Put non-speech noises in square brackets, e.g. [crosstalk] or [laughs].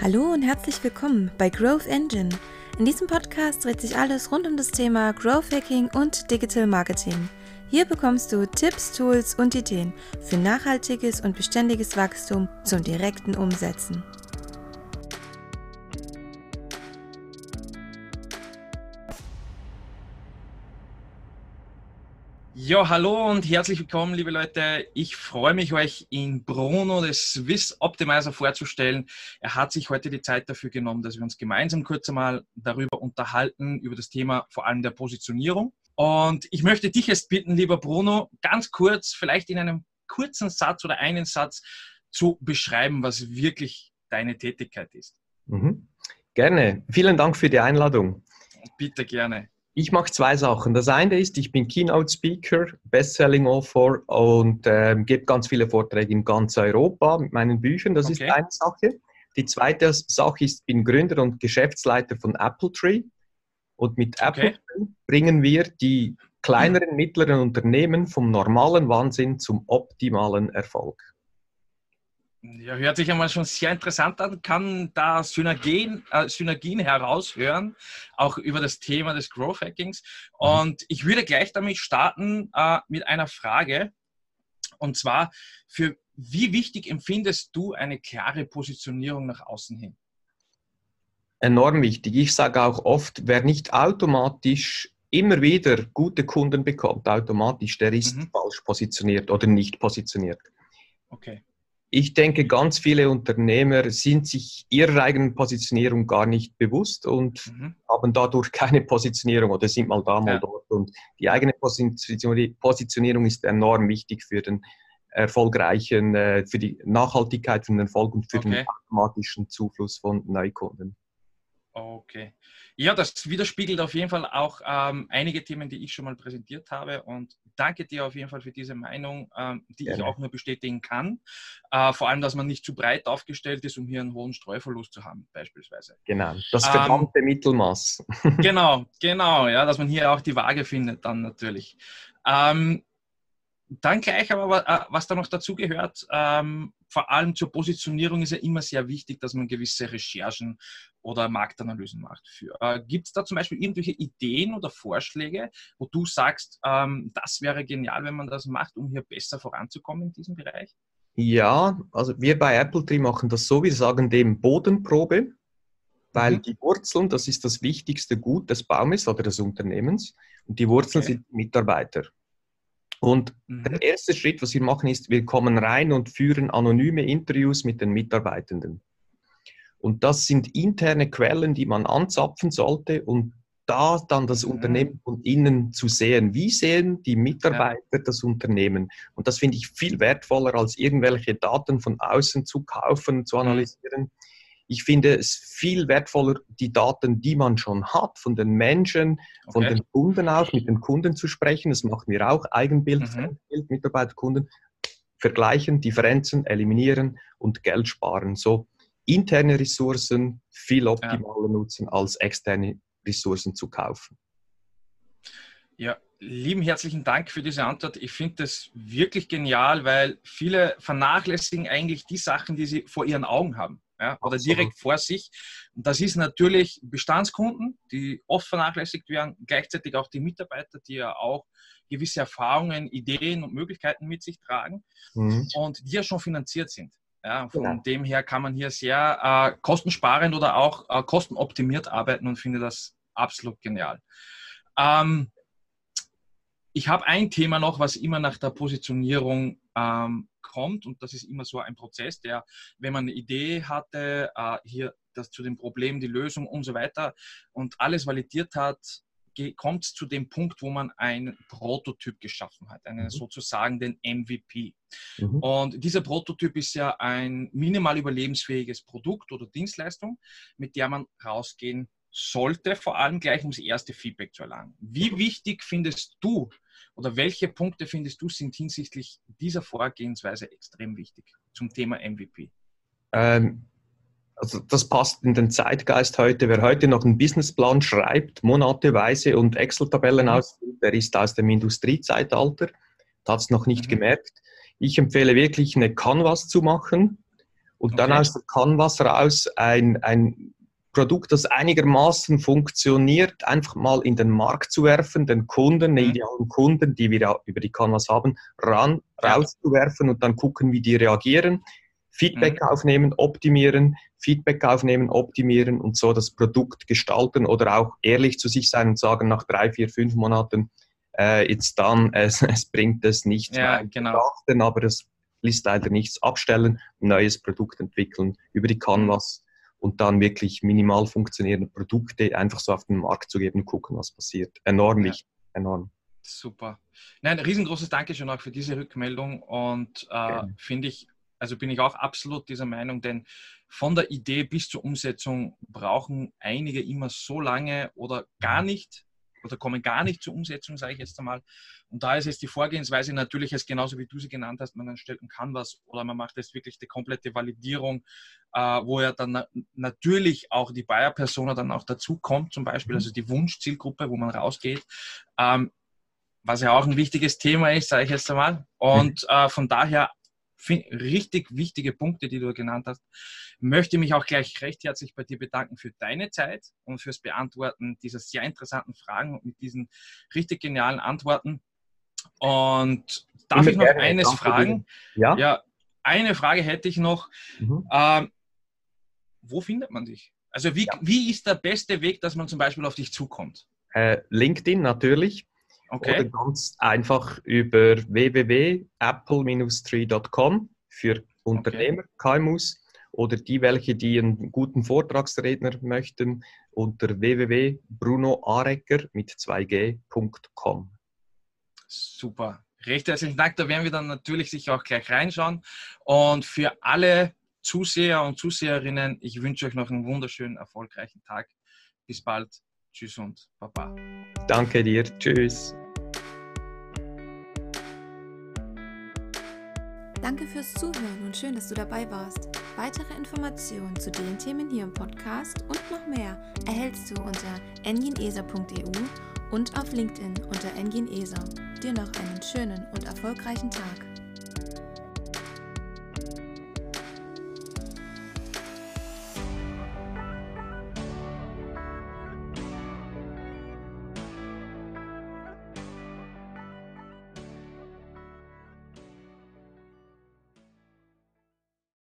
Hallo und herzlich willkommen bei Growth Engine. In diesem Podcast dreht sich alles rund um das Thema Growth Hacking und Digital Marketing. Hier bekommst du Tipps, Tools und Ideen für nachhaltiges und beständiges Wachstum zum direkten Umsetzen. Ja, hallo und herzlich willkommen, liebe Leute. Ich freue mich, euch in Bruno, des Swiss Optimizer, vorzustellen. Er hat sich heute die Zeit dafür genommen, dass wir uns gemeinsam kurz einmal darüber unterhalten, über das Thema vor allem der Positionierung. Und ich möchte dich jetzt bitten, lieber Bruno, ganz kurz, vielleicht in einem kurzen Satz oder einen Satz zu beschreiben, was wirklich deine Tätigkeit ist. Mhm. Gerne. Vielen Dank für die Einladung. Bitte gerne. Ich mache zwei Sachen. Das eine ist, ich bin Keynote Speaker, Bestselling Author und äh, gebe ganz viele Vorträge in ganz Europa mit meinen Büchern. Das okay. ist eine Sache. Die zweite Sache ist, ich bin Gründer und Geschäftsleiter von Apple Tree. Und mit Apple okay. Tree bringen wir die kleineren, mittleren Unternehmen vom normalen Wahnsinn zum optimalen Erfolg. Ja, hört sich einmal schon sehr interessant an, kann da Synergien, äh, Synergien heraushören, auch über das Thema des Growth Hackings. Mhm. Und ich würde gleich damit starten äh, mit einer Frage. Und zwar, für wie wichtig empfindest du eine klare Positionierung nach außen hin? Enorm wichtig. Ich sage auch oft, wer nicht automatisch immer wieder gute Kunden bekommt, automatisch, der ist mhm. falsch positioniert oder nicht positioniert. Okay ich denke, ganz viele Unternehmer sind sich ihrer eigenen Positionierung gar nicht bewusst und mhm. haben dadurch keine Positionierung oder sind mal da, mal ja. dort. Und die eigene Positionierung ist enorm wichtig für den erfolgreichen, äh, für die Nachhaltigkeit von Erfolg und für okay. den automatischen Zufluss von Neukunden. Okay. Ja, das widerspiegelt auf jeden Fall auch ähm, einige Themen, die ich schon mal präsentiert habe. Und danke dir auf jeden Fall für diese Meinung, ähm, die Gerne. ich auch nur bestätigen kann. Äh, vor allem, dass man nicht zu breit aufgestellt ist, um hier einen hohen Streuverlust zu haben, beispielsweise. Genau, das verdammte ähm, Mittelmaß. [laughs] genau, genau, ja, dass man hier auch die Waage findet, dann natürlich. Ähm, dann gleich aber, äh, was da noch dazu gehört, ähm, vor allem zur Positionierung ist ja immer sehr wichtig, dass man gewisse Recherchen oder Marktanalysen macht. Äh, Gibt es da zum Beispiel irgendwelche Ideen oder Vorschläge, wo du sagst, ähm, das wäre genial, wenn man das macht, um hier besser voranzukommen in diesem Bereich? Ja, also wir bei Apple Tree machen das so, wir sagen dem Bodenprobe, weil mhm. die Wurzeln, das ist das wichtigste Gut des Baumes oder des Unternehmens und die Wurzeln okay. sind Mitarbeiter. Und mhm. der erste Schritt, was wir machen, ist, wir kommen rein und führen anonyme Interviews mit den Mitarbeitenden. Und das sind interne Quellen, die man anzapfen sollte und da dann das mhm. Unternehmen von innen zu sehen. Wie sehen die Mitarbeiter ja. das Unternehmen? Und das finde ich viel wertvoller, als irgendwelche Daten von außen zu kaufen, zu mhm. analysieren. Mhm. Ich finde es viel wertvoller, die Daten, die man schon hat, von den Menschen, von okay. den Kunden auch, mit den Kunden zu sprechen. Das machen wir auch. Eigenbild, mhm. Fremdbild, Mitarbeiter, Kunden. Vergleichen, Differenzen, eliminieren und Geld sparen. So interne Ressourcen viel optimaler ja. nutzen, als externe Ressourcen zu kaufen. Ja, lieben herzlichen Dank für diese Antwort. Ich finde das wirklich genial, weil viele vernachlässigen eigentlich die Sachen, die sie vor ihren Augen haben ja, oder direkt vor sich. Und das ist natürlich Bestandskunden, die oft vernachlässigt werden, gleichzeitig auch die Mitarbeiter, die ja auch gewisse Erfahrungen, Ideen und Möglichkeiten mit sich tragen mhm. und die ja schon finanziert sind. Ja, von genau. dem her kann man hier sehr äh, kostensparend oder auch äh, kostenoptimiert arbeiten und finde das absolut genial. Ähm, ich habe ein Thema noch, was immer nach der Positionierung ähm, kommt und das ist immer so ein Prozess, der, wenn man eine Idee hatte, äh, hier das zu dem Problem, die Lösung und so weiter und alles validiert hat, kommt es zu dem Punkt, wo man ein Prototyp geschaffen hat, einen mhm. sozusagen den MVP. Mhm. Und dieser Prototyp ist ja ein minimal überlebensfähiges Produkt oder Dienstleistung, mit der man rausgehen sollte, vor allem gleich um das erste Feedback zu erlangen. Wie wichtig findest du oder welche Punkte findest du sind hinsichtlich dieser Vorgehensweise extrem wichtig zum Thema MVP? Ähm, also das passt in den Zeitgeist heute. Wer heute noch einen Businessplan schreibt, monateweise und Excel-Tabellen mhm. ausfüllt, der ist aus dem Industriezeitalter. Hat es noch nicht mhm. gemerkt. Ich empfehle wirklich eine Canvas zu machen und okay. dann aus der Canvas raus ein, ein Produkt, das einigermaßen funktioniert, einfach mal in den Markt zu werfen, den Kunden, den mhm. idealen Kunden, die wir über die Canvas haben, ran, rauszuwerfen und dann gucken, wie die reagieren. Feedback mhm. aufnehmen, optimieren, Feedback aufnehmen, optimieren und so das Produkt gestalten oder auch ehrlich zu sich sein und sagen nach drei, vier, fünf Monaten, äh, jetzt dann, [laughs] es, es bringt es nichts ja, mehr. Genau. Dachten, aber es lässt leider nichts abstellen, neues Produkt entwickeln über die Canvas und dann wirklich minimal funktionierende Produkte einfach so auf den Markt zu geben, gucken, was passiert. Enorm ja. wichtig, enorm. Super. Nein, riesengroßes Dankeschön auch für diese Rückmeldung und äh, finde ich, also bin ich auch absolut dieser Meinung, denn von der Idee bis zur Umsetzung brauchen einige immer so lange oder gar nicht oder kommen gar nicht zur Umsetzung, sage ich jetzt einmal. Und da ist jetzt die Vorgehensweise natürlich jetzt genauso wie du sie genannt hast, man erstellt ein Canvas oder man macht jetzt wirklich die komplette Validierung, äh, wo ja dann na natürlich auch die Buyer-Persona dann auch dazu kommt, zum Beispiel, mhm. also die Wunschzielgruppe, wo man rausgeht. Ähm, was ja auch ein wichtiges Thema ist, sage ich jetzt einmal. Und äh, von daher richtig wichtige Punkte, die du genannt hast. Möchte mich auch gleich recht herzlich bei dir bedanken für deine Zeit und fürs Beantworten dieser sehr interessanten Fragen und mit diesen richtig genialen Antworten. Und darf ich noch eines fragen? Ja? ja, eine Frage hätte ich noch. Mhm. Ähm, wo findet man dich? Also wie, ja. wie ist der beste Weg, dass man zum Beispiel auf dich zukommt? Äh, LinkedIn natürlich. Okay. Oder ganz einfach über www.apple-tree.com für Unternehmer, okay. KMUs oder die, welche die einen guten Vortragsredner möchten, unter www.brunoarecker mit 2g.com. Super. Recht herzlichen Dank. Da werden wir dann natürlich sicher auch gleich reinschauen. Und für alle Zuseher und Zuseherinnen, ich wünsche euch noch einen wunderschönen, erfolgreichen Tag. Bis bald. Tschüss und Baba. Danke dir. Tschüss. Danke fürs Zuhören und schön, dass du dabei warst. Weitere Informationen zu den Themen hier im Podcast und noch mehr erhältst du unter engineser.eu und auf LinkedIn unter engineser. Dir noch einen schönen und erfolgreichen Tag.